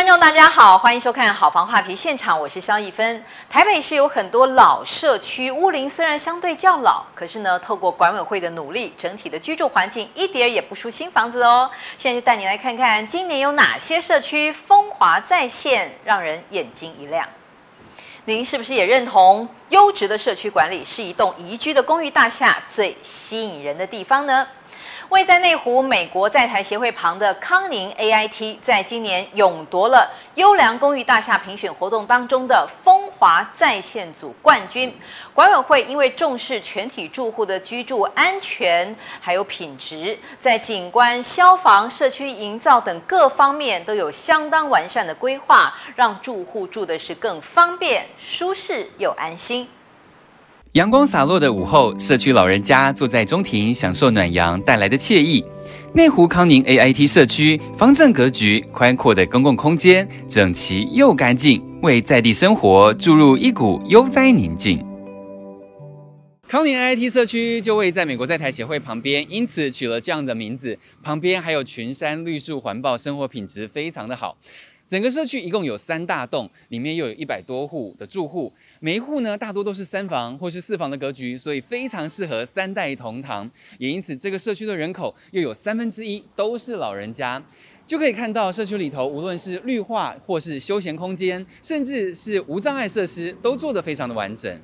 观众大家好，欢迎收看《好房话题现场》，我是萧逸芬。台北市有很多老社区，屋龄虽然相对较老，可是呢，透过管委会的努力，整体的居住环境一点也不输新房子哦。现在就带你来看看今年有哪些社区风华再现，让人眼睛一亮。您是不是也认同优质的社区管理是一栋宜居的公寓大厦最吸引人的地方呢？位在内湖美国在台协会旁的康宁 AIT，在今年勇夺了优良公寓大厦评选活动当中的风华在线组冠军。管委会因为重视全体住户的居住安全还有品质，在景观、消防、社区营造等各方面都有相当完善的规划，让住户住的是更方便、舒适又安心。阳光洒落的午后，社区老人家坐在中庭，享受暖阳带来的惬意。内湖康宁 AIT 社区方正格局、宽阔的公共空间，整齐又干净，为在地生活注入一股悠哉宁静。康宁 AIT 社区就位在美国在台协会旁边，因此取了这样的名字。旁边还有群山绿树，环抱，生活品质非常的好。整个社区一共有三大栋，里面又有一百多户的住户，每一户呢大多都是三房或是四房的格局，所以非常适合三代同堂。也因此，这个社区的人口又有三分之一都是老人家，就可以看到社区里头无论是绿化或是休闲空间，甚至是无障碍设施，都做得非常的完整。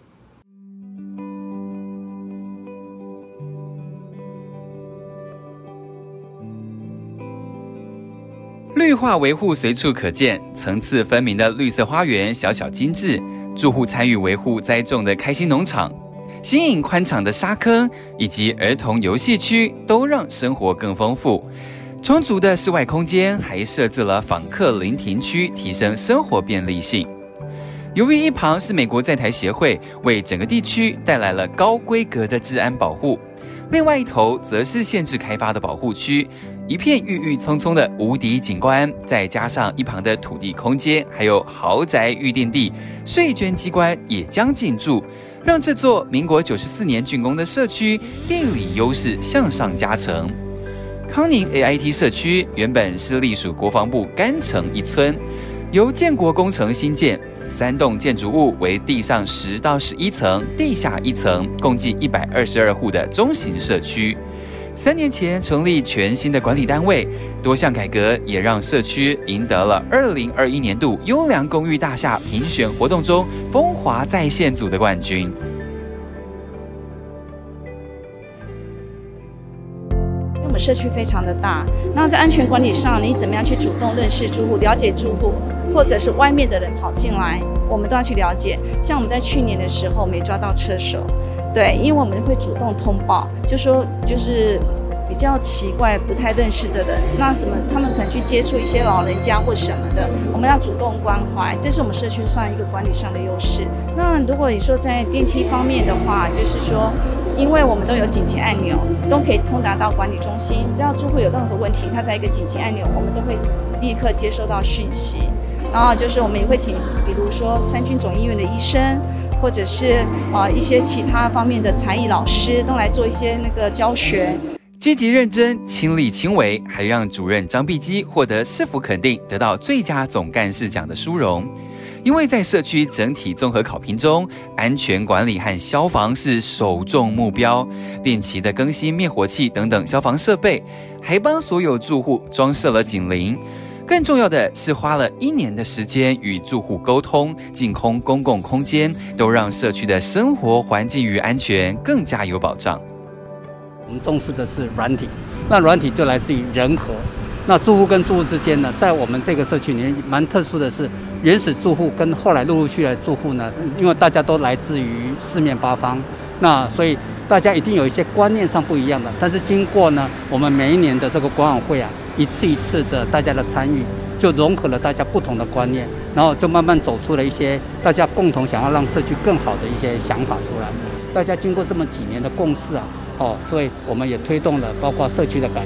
绿化维护随处可见，层次分明的绿色花园小巧精致，住户参与维护栽种的开心农场，新颖宽敞的沙坑以及儿童游戏区，都让生活更丰富。充足的室外空间还设置了访客临停区，提升生活便利性。由于一旁是美国在台协会，为整个地区带来了高规格的治安保护，另外一头则是限制开发的保护区。一片郁郁葱葱的无敌景观，再加上一旁的土地空间，还有豪宅预定地，税捐机关也将进驻，让这座民国九十四年竣工的社区地理优势向上加成。康宁 AIT 社区原本是隶属国防部干城一村，由建国工程新建，三栋建筑物为地上十到十一层，地下一层，共计一百二十二户的中型社区。三年前成立全新的管理单位，多项改革也让社区赢得了二零二一年度优良公寓大厦评选活动中风华在线组的冠军。社区非常的大，那在安全管理上，你怎么样去主动认识住户、了解住户，或者是外面的人跑进来，我们都要去了解。像我们在去年的时候，没抓到车手。对，因为我们会主动通报，就说就是比较奇怪、不太认识的人，那怎么他们可能去接触一些老人家或什么的，我们要主动关怀，这是我们社区上一个管理上的优势。那如果你说在电梯方面的话，就是说，因为我们都有紧急按钮，都可以通达到管理中心，只要住户有任何问题，他在一个紧急按钮，我们都会立刻接收到讯息。然后就是我们也会请，比如说三军总医院的医生。或者是啊一些其他方面的才艺老师都来做一些那个教学，积极认真、亲力亲为，还让主任张碧基获得市府肯定，得到最佳总干事奖的殊荣。因为在社区整体综合考评中，安全管理和消防是首重目标，定期的更新灭火器等等消防设备，还帮所有住户装设了警铃。更重要的是，花了一年的时间与住户沟通，净空公共空间，都让社区的生活环境与安全更加有保障。我们重视的是软体，那软体就来自于人和。那住户跟住户之间呢，在我们这个社区里面蛮特殊的是，原始住户跟后来陆陆续续的住户呢，因为大家都来自于四面八方，那所以大家一定有一些观念上不一样的。但是经过呢，我们每一年的这个管委会啊。一次一次的大家的参与，就融合了大家不同的观念，然后就慢慢走出了一些大家共同想要让社区更好的一些想法出来。大家经过这么几年的共识啊，哦，所以我们也推动了包括社区的改，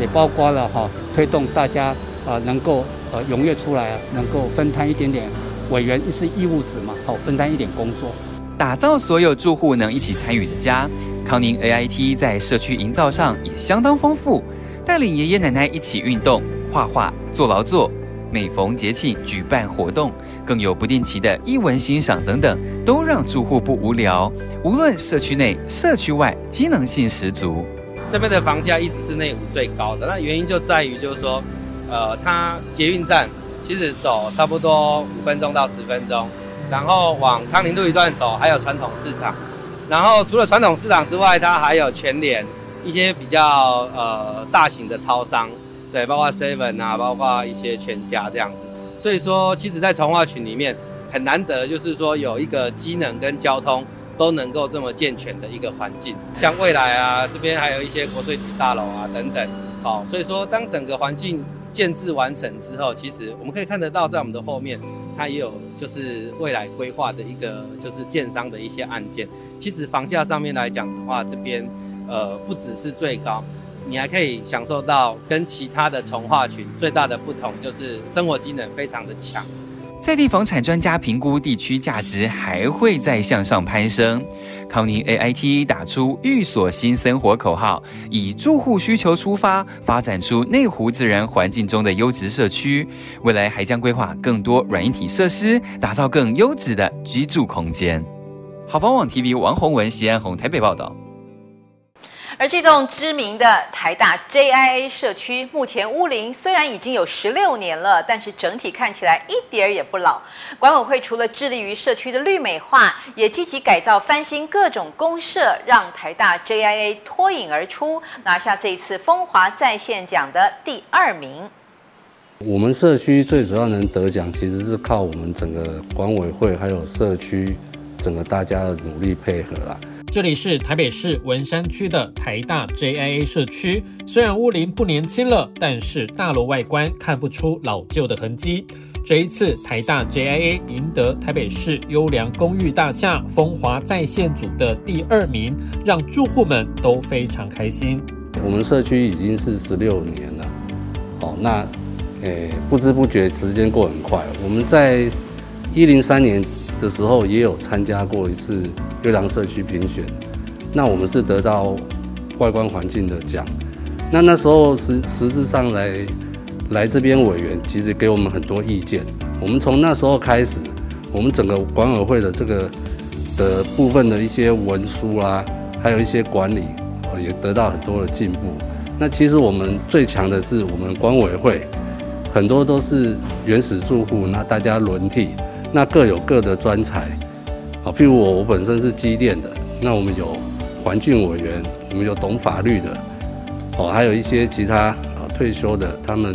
也包括了哈推动大家啊能够呃踊跃出来，能够分摊一点点委员是义务职嘛，好分担一点工作，打造所有住户能一起参与的家。康宁 AIT 在社区营造上也相当丰富。带领爷爷奶奶一起运动、画画、做劳作，每逢节庆举办活动，更有不定期的艺文欣赏等等，都让住户不无聊。无论社区内、社区外，机能性十足。这边的房价一直是内湖最高的，那原因就在于就是说，呃，它捷运站其实走差不多五分钟到十分钟，然后往康宁路一段走，还有传统市场，然后除了传统市场之外，它还有全联一些比较呃大型的超商，对，包括 Seven 啊，包括一些全家这样子。所以说，其实，在从化群里面很难得，就是说有一个机能跟交通都能够这么健全的一个环境。像未来啊，这边还有一些国税局大楼啊等等。好，所以说，当整个环境建置完成之后，其实我们可以看得到，在我们的后面，它也有就是未来规划的一个就是建商的一些案件。其实房价上面来讲的话，这边。呃，不只是最高，你还可以享受到跟其他的从化群最大的不同，就是生活机能非常的强。在地房产专家评估地区价值还会再向上攀升。康宁 AIT 打出寓所新生活口号，以住户需求出发，发展出内湖自然环境中的优质社区。未来还将规划更多软硬体设施，打造更优质的居住空间。好房网 TV 王宏文、西安宏台北报道。而这栋知名的台大 JIA 社区，目前屋龄虽然已经有十六年了，但是整体看起来一点儿也不老。管委会除了致力于社区的绿美化，也积极改造翻新各种公设，让台大 JIA 脱颖而出，拿下这次风华再现奖的第二名。我们社区最主要能得奖，其实是靠我们整个管委会还有社区整个大家的努力配合啦。这里是台北市文山区的台大 JIA 社区，虽然屋龄不年轻了，但是大楼外观看不出老旧的痕迹。这一次台大 JIA 赢得台北市优良公寓大厦风华再现组的第二名，让住户们都非常开心。我们社区已经是十六年了，好，那诶不知不觉时间过很快。我们在一零三年的时候也有参加过一次。月亮社区评选，那我们是得到外观环境的奖。那那时候实实质上来来这边委员，其实给我们很多意见。我们从那时候开始，我们整个管委会的这个的部分的一些文书啊，还有一些管理，呃也得到很多的进步。那其实我们最强的是我们管委会，很多都是原始住户，那大家轮替，那各有各的专才。好，譬如我，我本身是机电的，那我们有环境委员，我们有懂法律的，哦，还有一些其他啊退休的，他们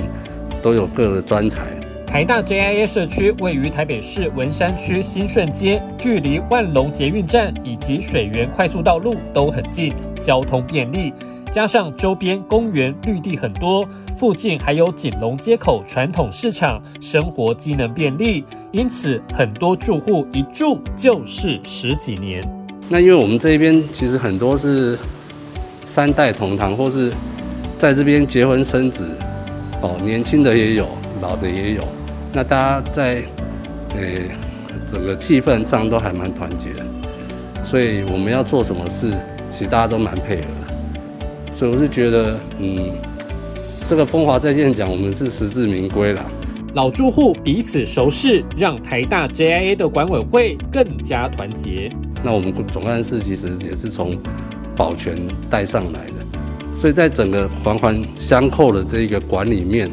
都有各的专才。台大 JIA 社区位于台北市文山区新顺街，距离万隆捷运站以及水源快速道路都很近，交通便利，加上周边公园绿地很多。附近还有锦龙街口传统市场，生活机能便利，因此很多住户一住就是十几年。那因为我们这边其实很多是三代同堂，或是在这边结婚生子，哦，年轻的也有，老的也有。那大家在诶、整个气氛上都还蛮团结，所以我们要做什么事，其实大家都蛮配合的。所以我是觉得，嗯。这个风华在线奖，我们是实至名归了。老住户彼此熟识，让台大 JIA 的管委会更加团结。那我们总干事其实也是从保全带上来的，所以在整个环环相扣的这一个管理面，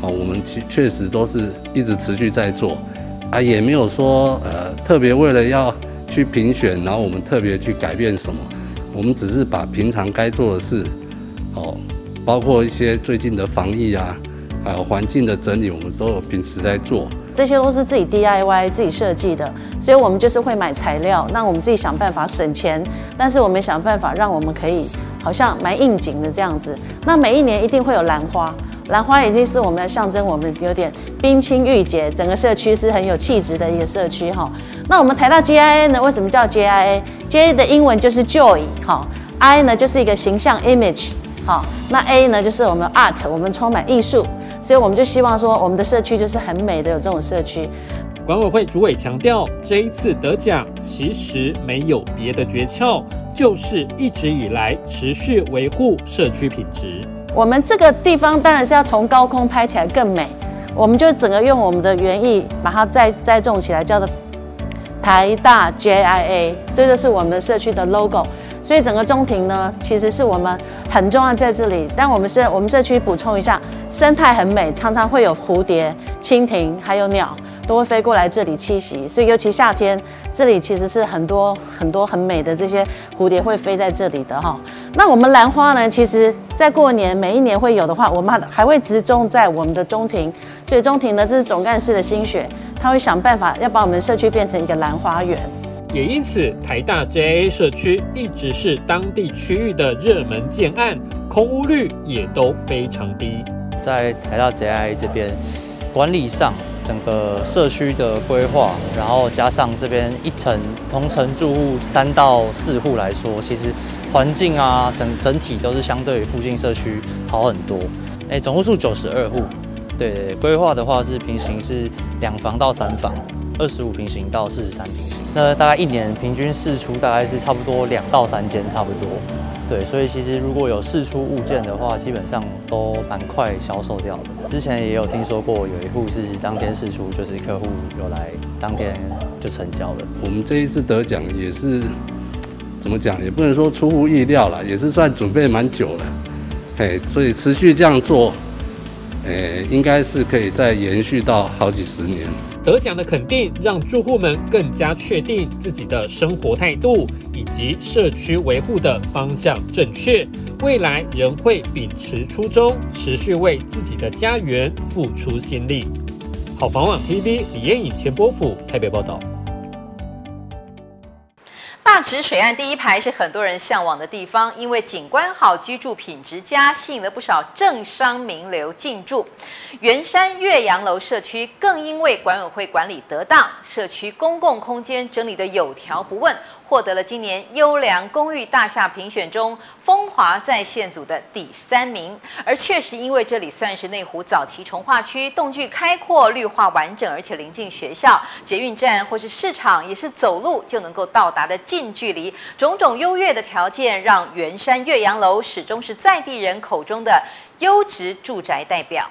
啊，我们确确实都是一直持续在做，啊，也没有说呃特别为了要去评选，然后我们特别去改变什么，我们只是把平常该做的事，哦。包括一些最近的防疫啊，还有环境的整理，我们都有平时在做。这些都是自己 DIY 自己设计的，所以我们就是会买材料，那我们自己想办法省钱，但是我们想办法让我们可以好像蛮应景的这样子。那每一年一定会有兰花，兰花一定是我们的象征，我们有点冰清玉洁，整个社区是很有气质的一个社区哈。那我们台大 JIA 呢，为什么叫 JIA？JIA 的英文就是 Joy 哈，I 呢就是一个形象 image。好，那 A 呢，就是我们 art，我们充满艺术，所以我们就希望说，我们的社区就是很美的，有这种社区。管委会主委强调，这一次得奖其实没有别的诀窍，就是一直以来持续维护社区品质。我们这个地方当然是要从高空拍起来更美。我们就整个用我们的园艺把它再栽种起来，叫做台大 JIA，这就是我们的社区的 logo。所以整个中庭呢，其实是我们很重要在这里。但我们社我们社区补充一下，生态很美，常常会有蝴蝶、蜻蜓还有鸟都会飞过来这里栖息。所以尤其夏天，这里其实是很多很多很美的这些蝴蝶会飞在这里的哈。那我们兰花呢，其实在过年每一年会有的话，我们还会植种在我们的中庭。所以中庭呢，这是总干事的心血，他会想办法要把我们社区变成一个兰花园。也因此，台大 JA 社区一直是当地区域的热门建案，空屋率也都非常低。在台大 JA 这边，管理上整个社区的规划，然后加上这边一层同层住户三到四户来说，其实环境啊整整体都是相对于附近社区好很多。哎，总户数九十二户，对，规划的话是平行是两房到三房，二十五平行到四十三平行。那大概一年平均试出大概是差不多两到三间，差不多。对，所以其实如果有试出物件的话，基本上都蛮快销售掉的。之前也有听说过有一户是当天试出，就是客户有来当天就成交了。我们这一次得奖也是怎么讲，也不能说出乎意料了，也是算准备蛮久了。哎，所以持续这样做，哎，应该是可以再延续到好几十年。得奖的肯定，让住户们更加确定自己的生活态度以及社区维护的方向正确，未来仍会秉持初衷，持续为自己的家园付出心力。好房网 TV 李艳颖、钱波甫台北报道。大直水岸第一排是很多人向往的地方，因为景观好、居住品质佳，吸引了不少政商名流进驻。圆山岳阳楼社区更因为管委会管理得当，社区公共空间整理得有条不紊。获得了今年优良公寓大厦评选中风华在线组的第三名，而确实因为这里算是内湖早期重划区，动距开阔、绿化完整，而且临近学校、捷运站或是市场，也是走路就能够到达的近距离，种种优越的条件，让圆山岳阳楼始终是在地人口中的优质住宅代表。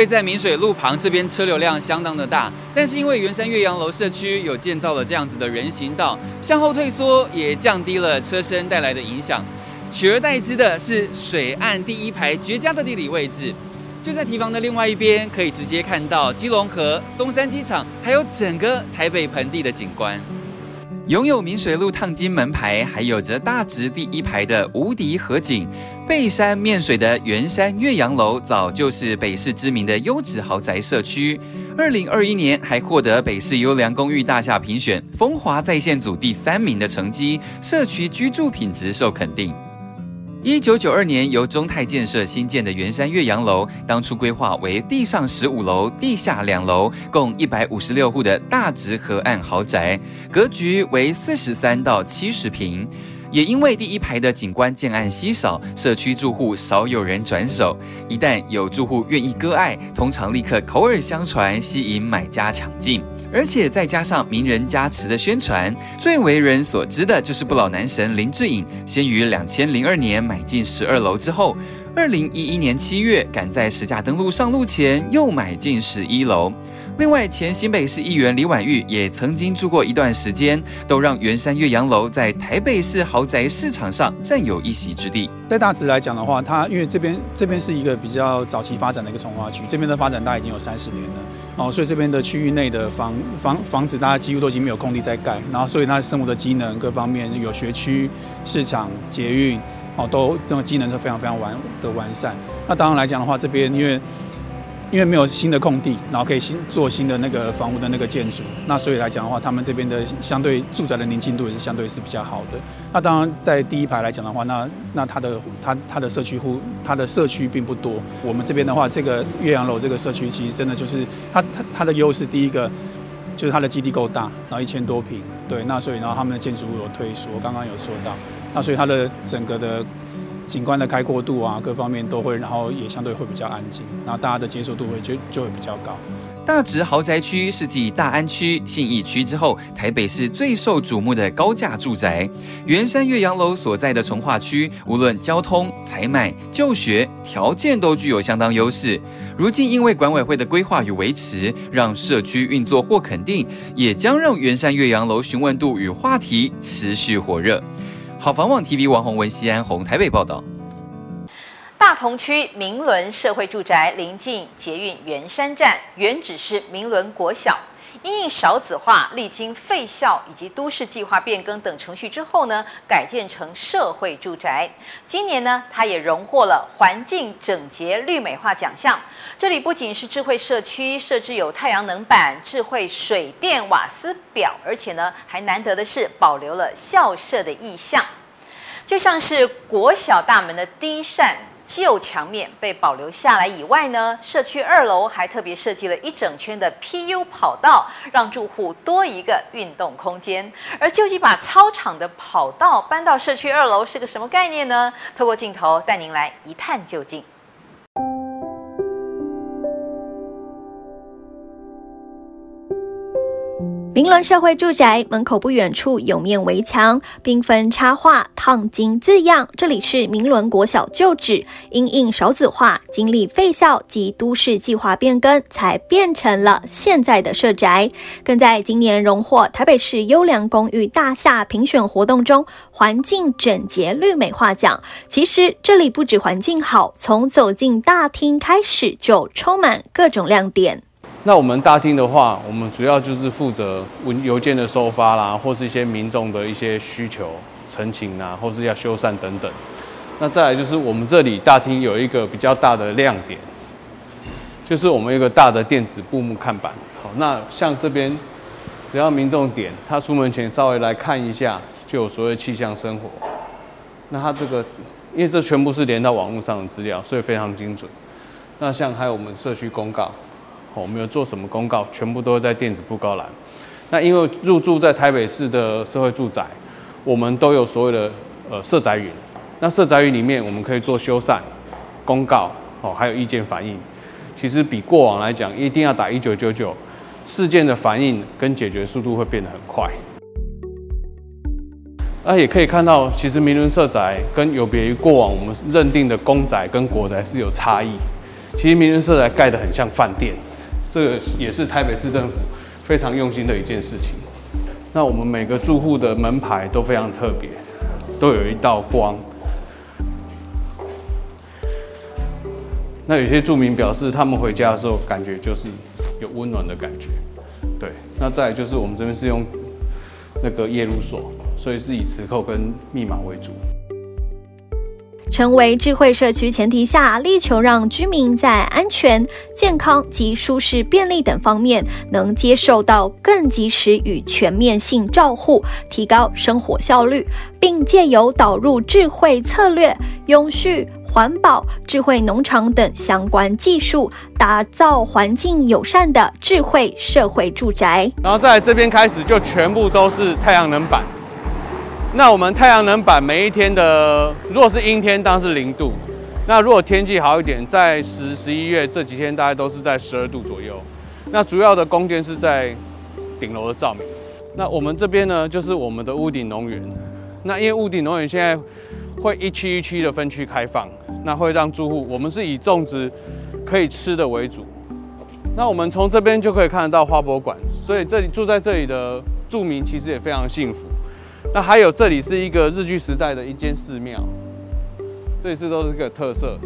位在明水路旁，这边车流量相当的大，但是因为圆山岳阳楼社区有建造了这样子的人行道，向后退缩也降低了车身带来的影响，取而代之的是水岸第一排绝佳的地理位置，就在堤防的另外一边，可以直接看到基隆河、松山机场，还有整个台北盆地的景观。拥有明水路烫金门牌，还有着大直第一排的无敌河景，背山面水的圆山岳阳楼，早就是北市知名的优质豪宅社区。二零二一年还获得北市优良公寓大厦评选风华在线组第三名的成绩，社区居住品质受肯定。一九九二年由中泰建设新建的圆山岳阳楼，当初规划为地上十五楼、地下两楼，共一百五十六户的大直河岸豪宅，格局为四十三到七十平。也因为第一排的景观建案稀少，社区住户少有人转手。一旦有住户愿意割爱，通常立刻口耳相传，吸引买家抢进。而且再加上名人加持的宣传，最为人所知的就是不老男神林志颖，先于两千零二年买进十二楼之后，二零一一年七月赶在实价登录上路前又买进十一楼。另外，前新北市议员李婉玉也曾经住过一段时间，都让圆山岳阳楼在台北市豪宅市场上占有一席之地。在大直来讲的话，它因为这边这边是一个比较早期发展的一个重划区，这边的发展大概已经有三十年了。哦，所以这边的区域内的房房房子，大家几乎都已经没有空地在盖，然后所以它生活的机能各方面有学区、市场、捷运，哦，都这种机能都非常非常完的完善。那当然来讲的话，这边因为因为没有新的空地，然后可以新做新的那个房屋的那个建筑，那所以来讲的话，他们这边的相对住宅的宁静度也是相对是比较好的。那当然在第一排来讲的话，那那它的它它的社区户它的社区并不多。我们这边的话，这个岳阳楼这个社区其实真的就是它它它的优势，第一个就是它的基地够大，然后一千多平，对，那所以然后他们的建筑物有退缩，刚刚有说到，那所以它的整个的。景观的开阔度啊，各方面都会，然后也相对会比较安静，然后大家的接受度会就就会比较高。大直豪宅区是继大安区、信义区之后，台北市最受瞩目的高价住宅。圆山岳阳楼所在的重划区，无论交通、采买、就学条件都具有相当优势。如今因为管委会的规划与维持，让社区运作或肯定，也将让圆山岳阳楼询问度与话题持续火热。好房网 TV 王宏文、西安红台北报道。大同区明伦社会住宅临近捷运圆山站，原址是明伦国小。因应少子化，历经废校以及都市计划变更等程序之后呢，改建成社会住宅。今年呢，它也荣获了环境整洁绿美化奖项。这里不仅是智慧社区，设置有太阳能板、智慧水电瓦斯表，而且呢，还难得的是保留了校舍的意象，就像是国小大门的第一扇。旧墙面被保留下来以外呢，社区二楼还特别设计了一整圈的 PU 跑道，让住户多一个运动空间。而究竟把操场的跑道搬到社区二楼是个什么概念呢？透过镜头带您来一探究竟。明伦社会住宅门口不远处有面围墙，缤纷插画、烫金字样。这里是明伦国小旧址，因应少子化，经历废校及都市计划变更，才变成了现在的社宅。更在今年荣获台北市优良公寓大厦评选活动中环境整洁绿美化奖。其实这里不止环境好，从走进大厅开始就充满各种亮点。那我们大厅的话，我们主要就是负责文邮件的收发啦，或是一些民众的一些需求、陈情啊，或是要修缮等等。那再来就是我们这里大厅有一个比较大的亮点，就是我们有一个大的电子布幕看板。好，那像这边，只要民众点，他出门前稍微来看一下，就有所谓气象生活。那他这个，因为这全部是连到网络上的资料，所以非常精准。那像还有我们社区公告。我们有做什么公告，全部都在电子布告栏。那因为入住在台北市的社会住宅，我们都有所谓的呃社宅云。那社宅云里面，我们可以做修缮、公告，哦，还有意见反映。其实比过往来讲，一定要打一九九九，事件的反应跟解决速度会变得很快。那也可以看到，其实明伦社宅跟有别于过往我们认定的公宅跟国宅是有差异。其实明伦社宅盖得很像饭店。这个也是台北市政府非常用心的一件事情。那我们每个住户的门牌都非常特别，都有一道光。那有些住民表示，他们回家的时候感觉就是有温暖的感觉。对，那再来就是我们这边是用那个夜路锁，所以是以磁扣跟密码为主。成为智慧社区前提下，力求让居民在安全、健康及舒适、便利等方面能接受到更及时与全面性照护，提高生活效率，并借由导入智慧策略、永续、环保、智慧农场等相关技术，打造环境友善的智慧社会住宅。然后在这边开始就全部都是太阳能板。那我们太阳能板每一天的，如果是阴天，当然是零度；那如果天气好一点，在十、十一月这几天，大概都是在十二度左右。那主要的供电是在顶楼的照明。那我们这边呢，就是我们的屋顶农园。那因为屋顶农园现在会一区一区的分区开放，那会让住户，我们是以种植可以吃的为主。那我们从这边就可以看得到花博馆，所以这里住在这里的住民其实也非常幸福。那还有，这里是一个日据时代的一间寺庙，这里是都是个特色，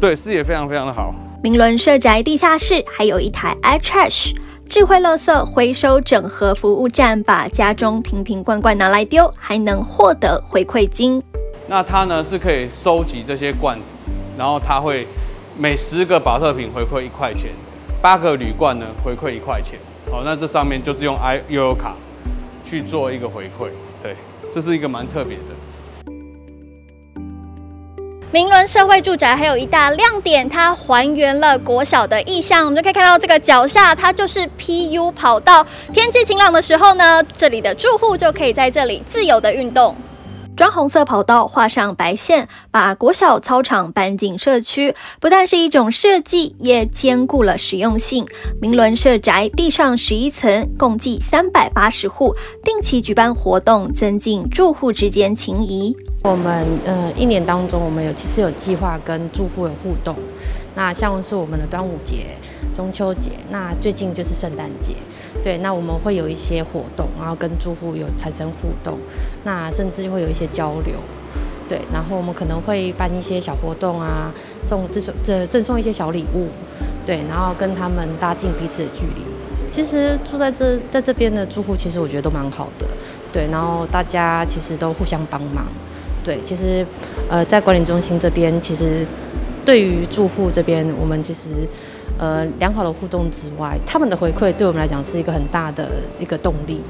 对，视野非常非常的好。明伦社宅地下室还有一台 iTrash 智慧垃圾回收整合服务站，把家中瓶瓶罐罐拿来丢，还能获得回馈金。那它呢是可以收集这些罐子，然后它会每十个保特瓶回馈一块钱，八个铝罐呢回馈一块钱。好，那这上面就是用 i 悠游卡去做一个回馈。对，这是一个蛮特别的。明伦社会住宅还有一大亮点，它还原了国小的意象。我们就可以看到这个脚下，它就是 PU 跑道。天气晴朗的时候呢，这里的住户就可以在这里自由的运动。砖红色跑道，画上白线，把国小操场搬进社区，不但是一种设计，也兼顾了实用性。明伦社宅地上十一层，共计三百八十户，定期举办活动，增进住户之间情谊。我们呃一年当中，我们有其实有计划跟住户有互动。那像是我们的端午节、中秋节，那最近就是圣诞节。对，那我们会有一些活动，然后跟住户有产生互动，那甚至会有一些交流，对，然后我们可能会办一些小活动啊，送赠送这赠送一些小礼物，对，然后跟他们拉近彼此的距离。其实住在这在这边的住户，其实我觉得都蛮好的，对，然后大家其实都互相帮忙，对，其实呃在管理中心这边，其实对于住户这边，我们其实。呃，良好的互动之外，他们的回馈对我们来讲是一个很大的一个动力。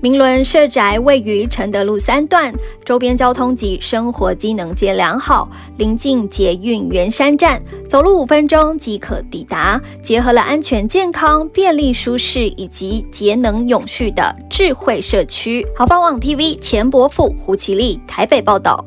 明伦社宅位于承德路三段，周边交通及生活机能皆良好，临近捷运圆山站，走路五分钟即可抵达，结合了安全、健康、便利、舒适以及节能永续的智慧社区。好房网 TV 钱伯富、胡其丽台北报道。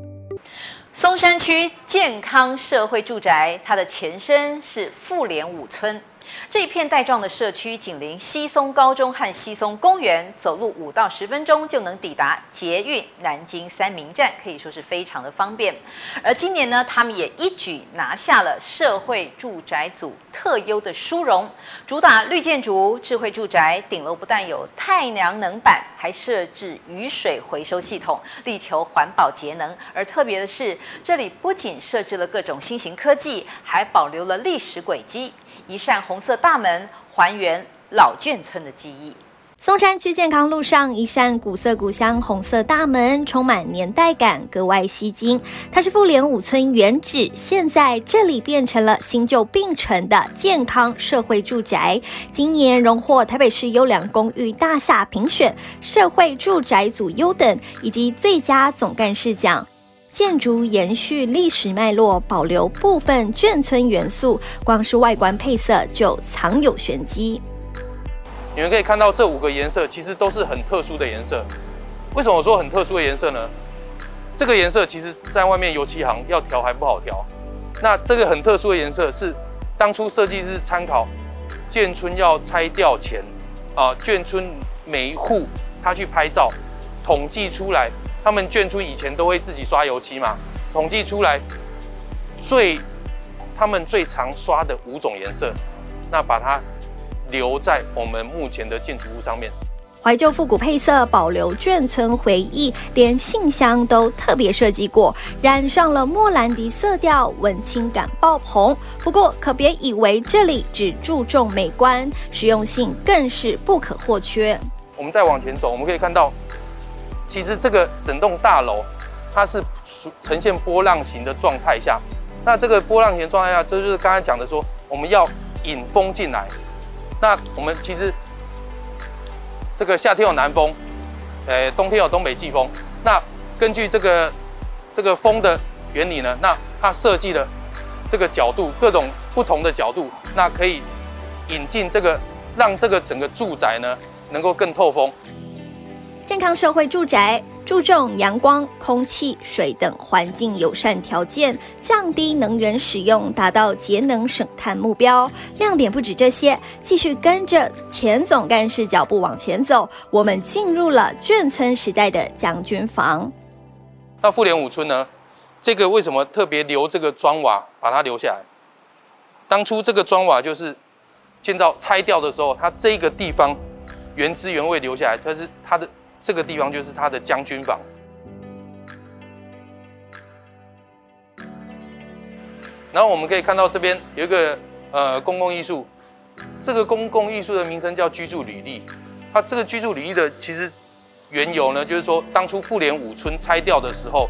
松山区健康社会住宅，它的前身是富联五村。这一片带状的社区紧邻西松高中和西松公园，走路五到十分钟就能抵达捷运南京三民站，可以说是非常的方便。而今年呢，他们也一举拿下了社会住宅组特优的殊荣，主打绿建筑、智慧住宅，顶楼不但有太阳能板，还设置雨水回收系统，力求环保节能。而特别的是，这里不仅设置了各种新型科技，还保留了历史轨迹，一扇红红色大门还原老眷村的记忆。松山区健康路上一扇古色古香红色大门，充满年代感，格外吸睛。它是妇联五村原址，现在这里变成了新旧并存的健康社会住宅。今年荣获台北市优良公寓大厦评选社会住宅组优等以及最佳总干事奖。建筑延续历史脉络，保留部分眷村元素，光是外观配色就藏有玄机。你们可以看到这五个颜色其实都是很特殊的颜色。为什么我说很特殊的颜色呢？这个颜色其实在外面油漆行要调还不好调。那这个很特殊的颜色是当初设计师参考眷村要拆掉前啊，眷村每一户他去拍照统计出来。他们眷村以前都会自己刷油漆嘛，统计出来最他们最常刷的五种颜色，那把它留在我们目前的建筑物上面。怀旧复古配色，保留眷村回忆，连信箱都特别设计过，染上了莫兰迪色调，文青感爆棚。不过可别以为这里只注重美观，实用性更是不可或缺。我们再往前走，我们可以看到。其实这个整栋大楼，它是呈现波浪形的状态下。那这个波浪形状态下，这就是刚才讲的说，我们要引风进来。那我们其实这个夏天有南风，呃，冬天有东北季风。那根据这个这个风的原理呢，那它设计的这个角度，各种不同的角度，那可以引进这个，让这个整个住宅呢能够更透风。健康社会住宅注重阳光、空气、水等环境友善条件，降低能源使用，达到节能省碳目标。亮点不止这些，继续跟着前总干事脚步往前走，我们进入了眷村时代的将军房。那富联五村呢？这个为什么特别留这个砖瓦，把它留下来？当初这个砖瓦就是建造拆掉的时候，它这个地方原汁原味留下来，它是它的。这个地方就是他的将军房，然后我们可以看到这边有一个呃公共艺术，这个公共艺术的名称叫居住履历。它这个居住履历的其实缘由呢，就是说当初富联五村拆掉的时候，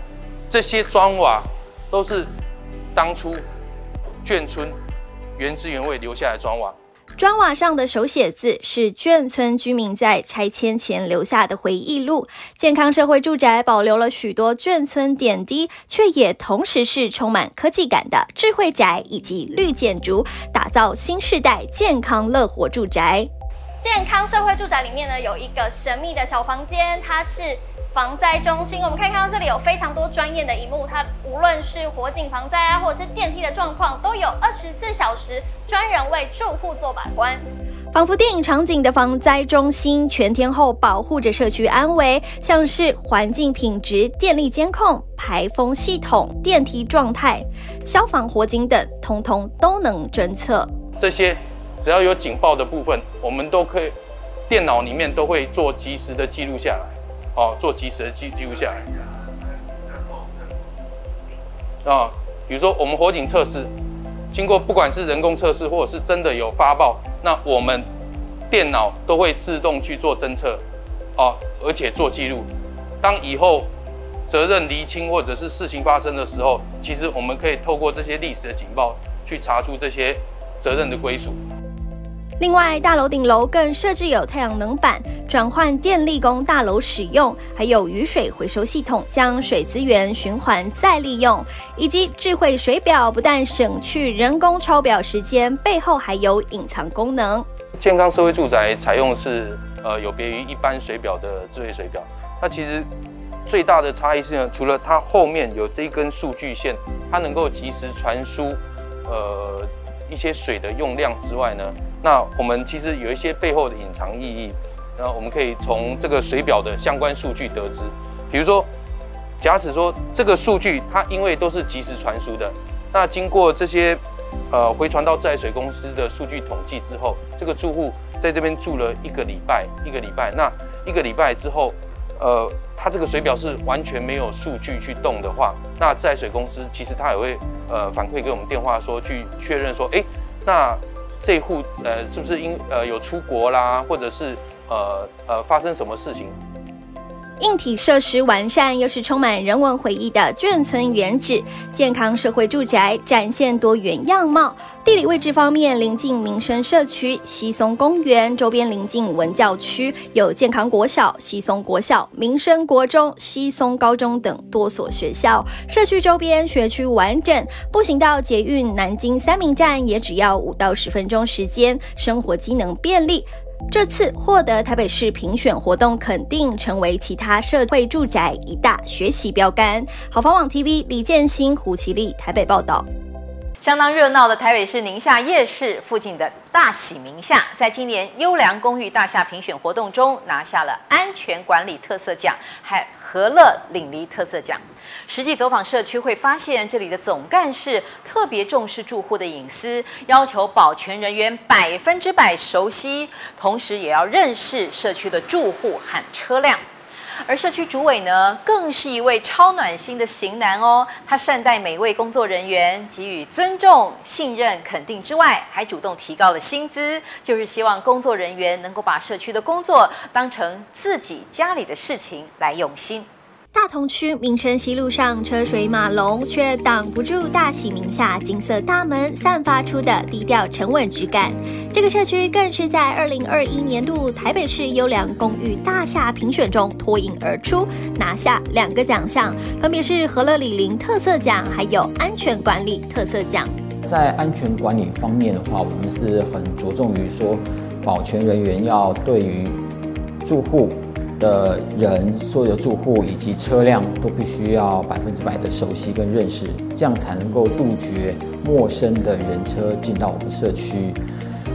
这些砖瓦都是当初眷村原汁原味留下来的砖瓦。砖瓦上的手写字是眷村居民在拆迁前留下的回忆录。健康社会住宅保留了许多眷村点滴，却也同时是充满科技感的智慧宅以及绿建筑，打造新世代健康乐活住宅。健康社会住宅里面呢，有一个神秘的小房间，它是防灾中心。我们可以看到这里有非常多专业的一幕，它无论是火警防灾啊，或者是电梯的状况，都有二十四小时专人为住户做把关。仿佛电影场景的防灾中心，全天候保护着社区安危，像是环境品质、电力监控、排风系统、电梯状态、消防火警等，通通都能侦测。这些只要有警报的部分，我们都可以电脑里面都会做及时的记录下来，哦，做及时的记记录下来。啊，比如说我们火警测试。经过不管是人工测试，或者是真的有发报，那我们电脑都会自动去做侦测，哦，而且做记录。当以后责任厘清或者是事情发生的时候，其实我们可以透过这些历史的警报去查出这些责任的归属。另外，大楼顶楼更设置有太阳能板，转换电力供大楼使用，还有雨水回收系统，将水资源循环再利用，以及智慧水表，不但省去人工抄表时间，背后还有隐藏功能。健康社会住宅采用是呃有别于一般水表的智慧水表，它其实最大的差异是呢，除了它后面有这一根数据线，它能够及时传输呃一些水的用量之外呢。那我们其实有一些背后的隐藏意义，那我们可以从这个水表的相关数据得知，比如说，假使说这个数据它因为都是即时传输的，那经过这些呃回传到自来水公司的数据统计之后，这个住户在这边住了一个礼拜，一个礼拜，那一个礼拜之后，呃，它这个水表是完全没有数据去动的话，那自来水公司其实它也会呃反馈给我们电话说去确认说，哎，那。这一户呃，是不是因呃有出国啦，或者是呃呃发生什么事情？硬体设施完善，又是充满人文回忆的眷村原址健康社会住宅，展现多元样貌。地理位置方面，临近民生社区西松公园，周边临近文教区，有健康国小、西松国小、民生国中、西松高中等多所学校。社区周边学区完整，步行到捷运南京三民站也只要五到十分钟时间，生活机能便利。这次获得台北市评选活动肯定，成为其他社会住宅一大学习标杆。好房网 TV 李建新、胡其丽台北报道。相当热闹的台北市宁夏夜市附近的大喜名下，在今年优良公寓大厦评选活动中拿下了安全管理特色奖还和乐邻里特色奖。实际走访社区会发现，这里的总干事特别重视住户的隐私，要求保全人员百分之百熟悉，同时也要认识社区的住户和车辆。而社区主委呢，更是一位超暖心的型男哦。他善待每位工作人员，给予尊重、信任、肯定之外，还主动提高了薪资，就是希望工作人员能够把社区的工作当成自己家里的事情来用心。大同区民生西路上车水马龙，却挡不住大喜名下金色大门散发出的低调沉稳质感。这个社区更是在二零二一年度台北市优良公寓大厦评选中脱颖而出，拿下两个奖项，分别是和乐里林特色奖，还有安全管理特色奖。在安全管理方面的话，我们是很着重于说，保全人员要对于住户。的人，所有的住户以及车辆都必须要百分之百的熟悉跟认识，这样才能够杜绝陌生的人车进到我们社区。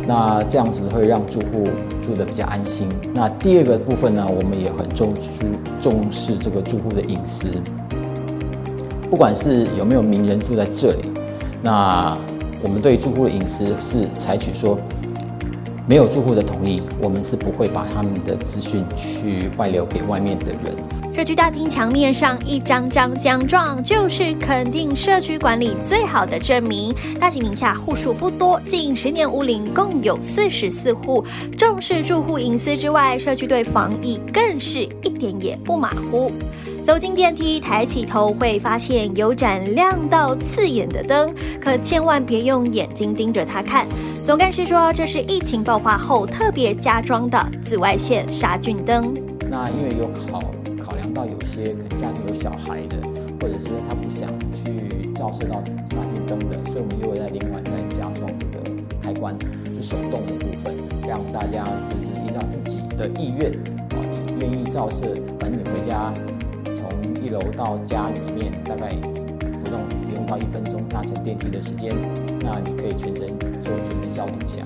那这样子会让住户住得比较安心。那第二个部分呢，我们也很重注重视这个住户的隐私，不管是有没有名人住在这里，那我们对住户的隐私是采取说。没有住户的同意，我们是不会把他们的资讯去外流给外面的人。社区大厅墙面上一张张奖状，就是肯定社区管理最好的证明。大喜名下户数不多，近十年屋龄共有四十四户。重视住户隐私之外，社区对防疫更是一点也不马虎。走进电梯，抬起头会发现有盏亮到刺眼的灯，可千万别用眼睛盯着它看。总干事说，这是疫情爆发后特别加装的紫外线杀菌灯。那因为有考考量到有些可能家庭有小孩的，或者是他不想去照射到杀菌灯的，所以我们又会在另外再加装这个开关，是手动的部分，让大家就是依照自己的意愿啊，愿意照射，反你回家从一楼到家里面大概到一分钟搭乘电梯的时间，那你可以全身做全身消毒一下，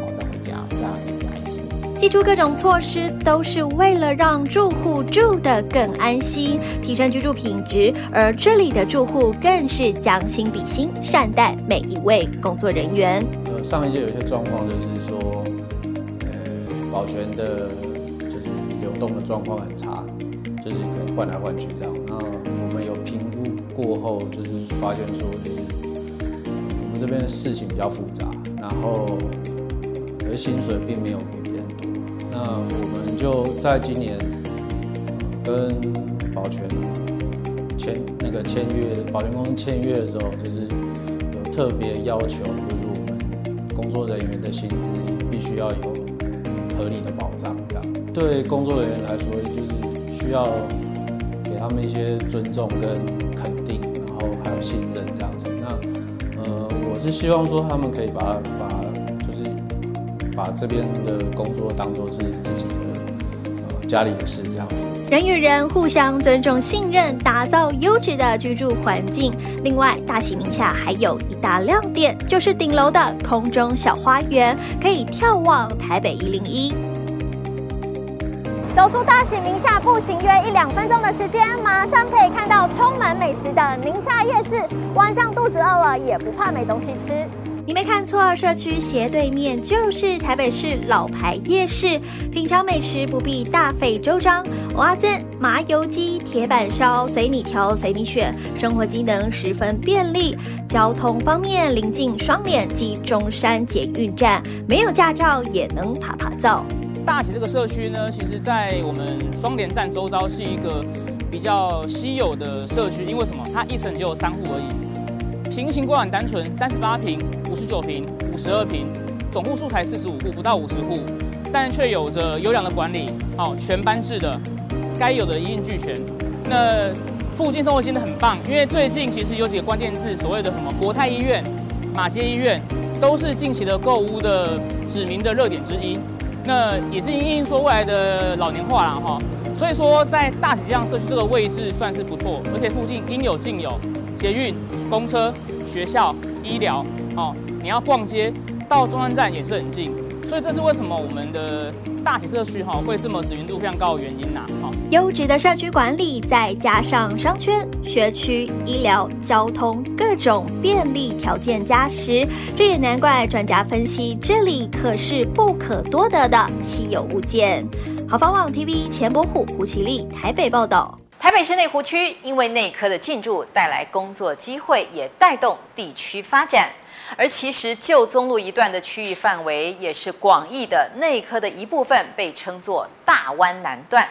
好再回家，这样可以加一些。祭出各种措施，都是为了让住户住得更安心，提升居住品质。而这里的住户更是将心比心，善待每一位工作人员。呃，上一届有一些状况，就是说，呃，保全的，就是流动的状况很差，就是可能换来换去这样。那我们有评估过后，就是发现说，就是我们这边的事情比较复杂，然后而薪水并没有跟别人多。那我们就在今年跟保全签那个签约，保全公司签约的时候，就是有特别要求，就是我们工作人员的薪资必须要有合理的保障，这样对工作人员来说，就是需要给他们一些尊重跟肯是希望说他们可以把把就是。把这边的工作当做是自己的呃家里的事这样子。人与人互相尊重、信任，打造优质的居住环境。另外，大喜名下还有一大亮点，就是顶楼的空中小花园，可以眺望台北一零一。走出大喜名下，步行约一两分钟的时间，马上可以看到充满美食的宁夏夜市。晚上肚子饿了，也不怕没东西吃。你没看错，社区斜对面就是台北市老牌夜市，品尝美食不必大费周章，蚵仔煎、麻油鸡、铁板烧，随你挑，随你选，生活机能十分便利。交通方面，临近双连及中山捷运站，没有驾照也能爬爬走。大喜这个社区呢，其实在我们双连站周遭是一个比较稀有的社区，因为什么？它一层只有三户而已，平行规划单纯，三十八平。五十九平、五十二平，总户数才四十五户，不到五十户，但却有着优良的管理，好全班制的，该有的一应俱全。那附近生活真的很棒，因为最近其实有几个关键字，所谓的什么国泰医院、马街医院，都是近期的购屋的指明的热点之一。那也是因应说未来的老年化了哈，所以说在大喜巷社区这个位置算是不错，而且附近应有尽有捷运、公车、学校、医疗。哦，你要逛街到中山站也是很近，所以这是为什么我们的大喜社区哈会这么知名度非常高的原因呐。好，优质的社区管理，再加上商圈、学区、医疗、交通各种便利条件加持，这也难怪专家分析，这里可是不可多得的稀有物件。好房网 TV 钱伯虎、胡其丽台北报道。台北市内湖区因为内科的进驻，带来工作机会，也带动地区发展。而其实旧中路一段的区域范围也是广义的内科的一部分，被称作大湾南段。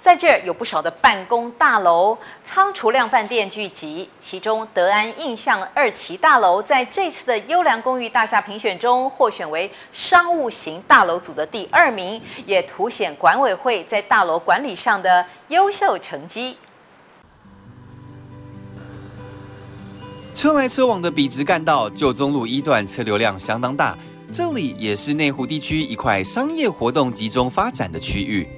在这儿有不少的办公大楼、仓储量饭店聚集，其中德安印象二期大楼在这次的优良公寓大厦评选中获选为商务型大楼组的第二名，也凸显管委会在大楼管理上的优秀成绩。车来车往的笔直干道，旧中路一段车流量相当大。这里也是内湖地区一块商业活动集中发展的区域。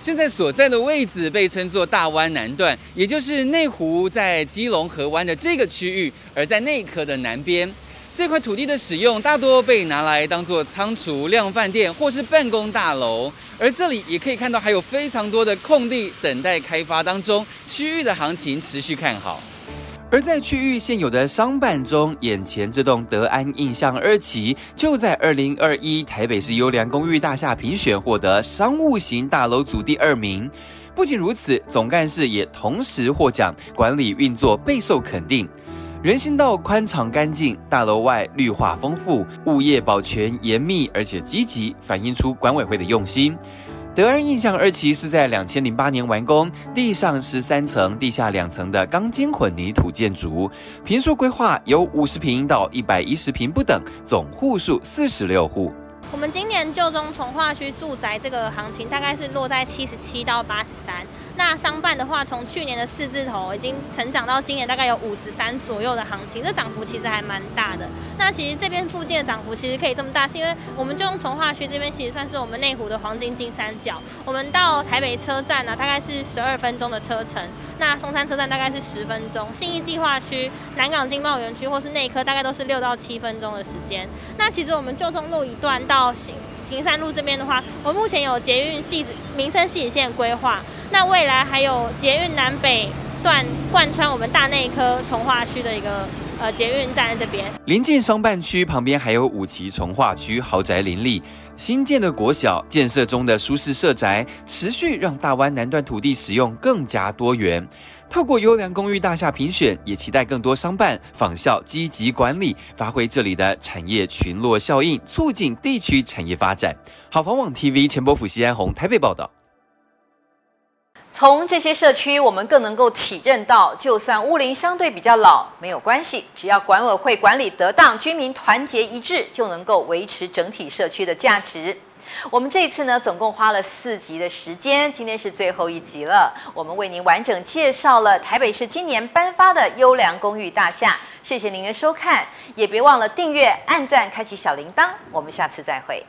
现在所在的位置被称作大湾南段，也就是内湖在基隆河湾的这个区域。而在内科的南边，这块土地的使用大多被拿来当做仓储量饭店或是办公大楼。而这里也可以看到还有非常多的空地等待开发当中，区域的行情持续看好。而在区域现有的商办中，眼前这栋德安印象二期就在二零二一台北市优良公寓大厦评选获得商务型大楼组第二名。不仅如此，总干事也同时获奖，管理运作备受肯定。人行道宽敞干净，大楼外绿化丰富，物业保全严密而且积极，反映出管委会的用心。德安印象二期是在两千零八年完工，地上十三层、地下两层的钢筋混凝土建筑，平数规划由五十平到一百一十平不等，总户数四十六户。我们今年旧中从化区住宅这个行情大概是落在七十七到八十三。那商办的话，从去年的四字头已经成长到今年大概有五十三左右的行情，这涨幅其实还蛮大的。那其实这边附近的涨幅其实可以这么大，是因为我们就用从化区这边，其实算是我们内湖的黄金金三角。我们到台北车站呢、大概是十二分钟的车程；那松山车站大概是十分钟；信义计划区、南港经贸园区或是内科，大概都是六到七分钟的时间。那其实我们旧中路一段到行行山路这边的话，我目前有捷运系民生系线规划，那未来还有捷运南北段贯穿我们大内科从化区的一个呃捷运站在这边。临近商办区旁边还有五期从化区豪宅林立，新建的国小建设中的舒适社宅，持续让大湾南段土地使用更加多元。透过优良公寓大厦评选，也期待更多商办仿效积极管理，发挥这里的产业群落效应，促进地区产业发展。好房网 TV 钱伯府、西安红台北报道。从这些社区，我们更能够体认到，就算屋龄相对比较老，没有关系，只要管委会管理得当，居民团结一致，就能够维持整体社区的价值。我们这次呢，总共花了四集的时间，今天是最后一集了。我们为您完整介绍了台北市今年颁发的优良公寓大厦。谢谢您的收看，也别忘了订阅、按赞、开启小铃铛。我们下次再会。